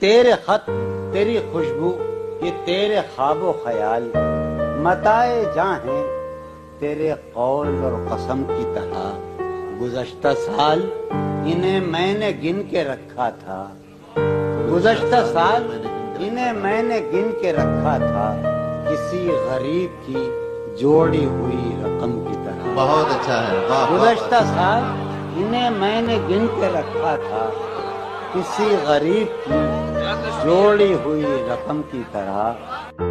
تیرے خط تیری خوشبو یہ تیرے خواب و خیال متائے جاں ہیں تیرے قول اور قسم کی طرح گزشتہ سال انہیں میں نے گن کے رکھا تھا۔ گزشتہ سال انہیں میں نے گن کے رکھا تھا۔ کسی غریب کی جوڑی ہوئی رقم کی طرح۔ بہت اچھا ہے گزشتہ سال انہیں میں نے گن کے رکھا تھا۔ کسی غریب کی جوڑی ہوئی رقم کی طرح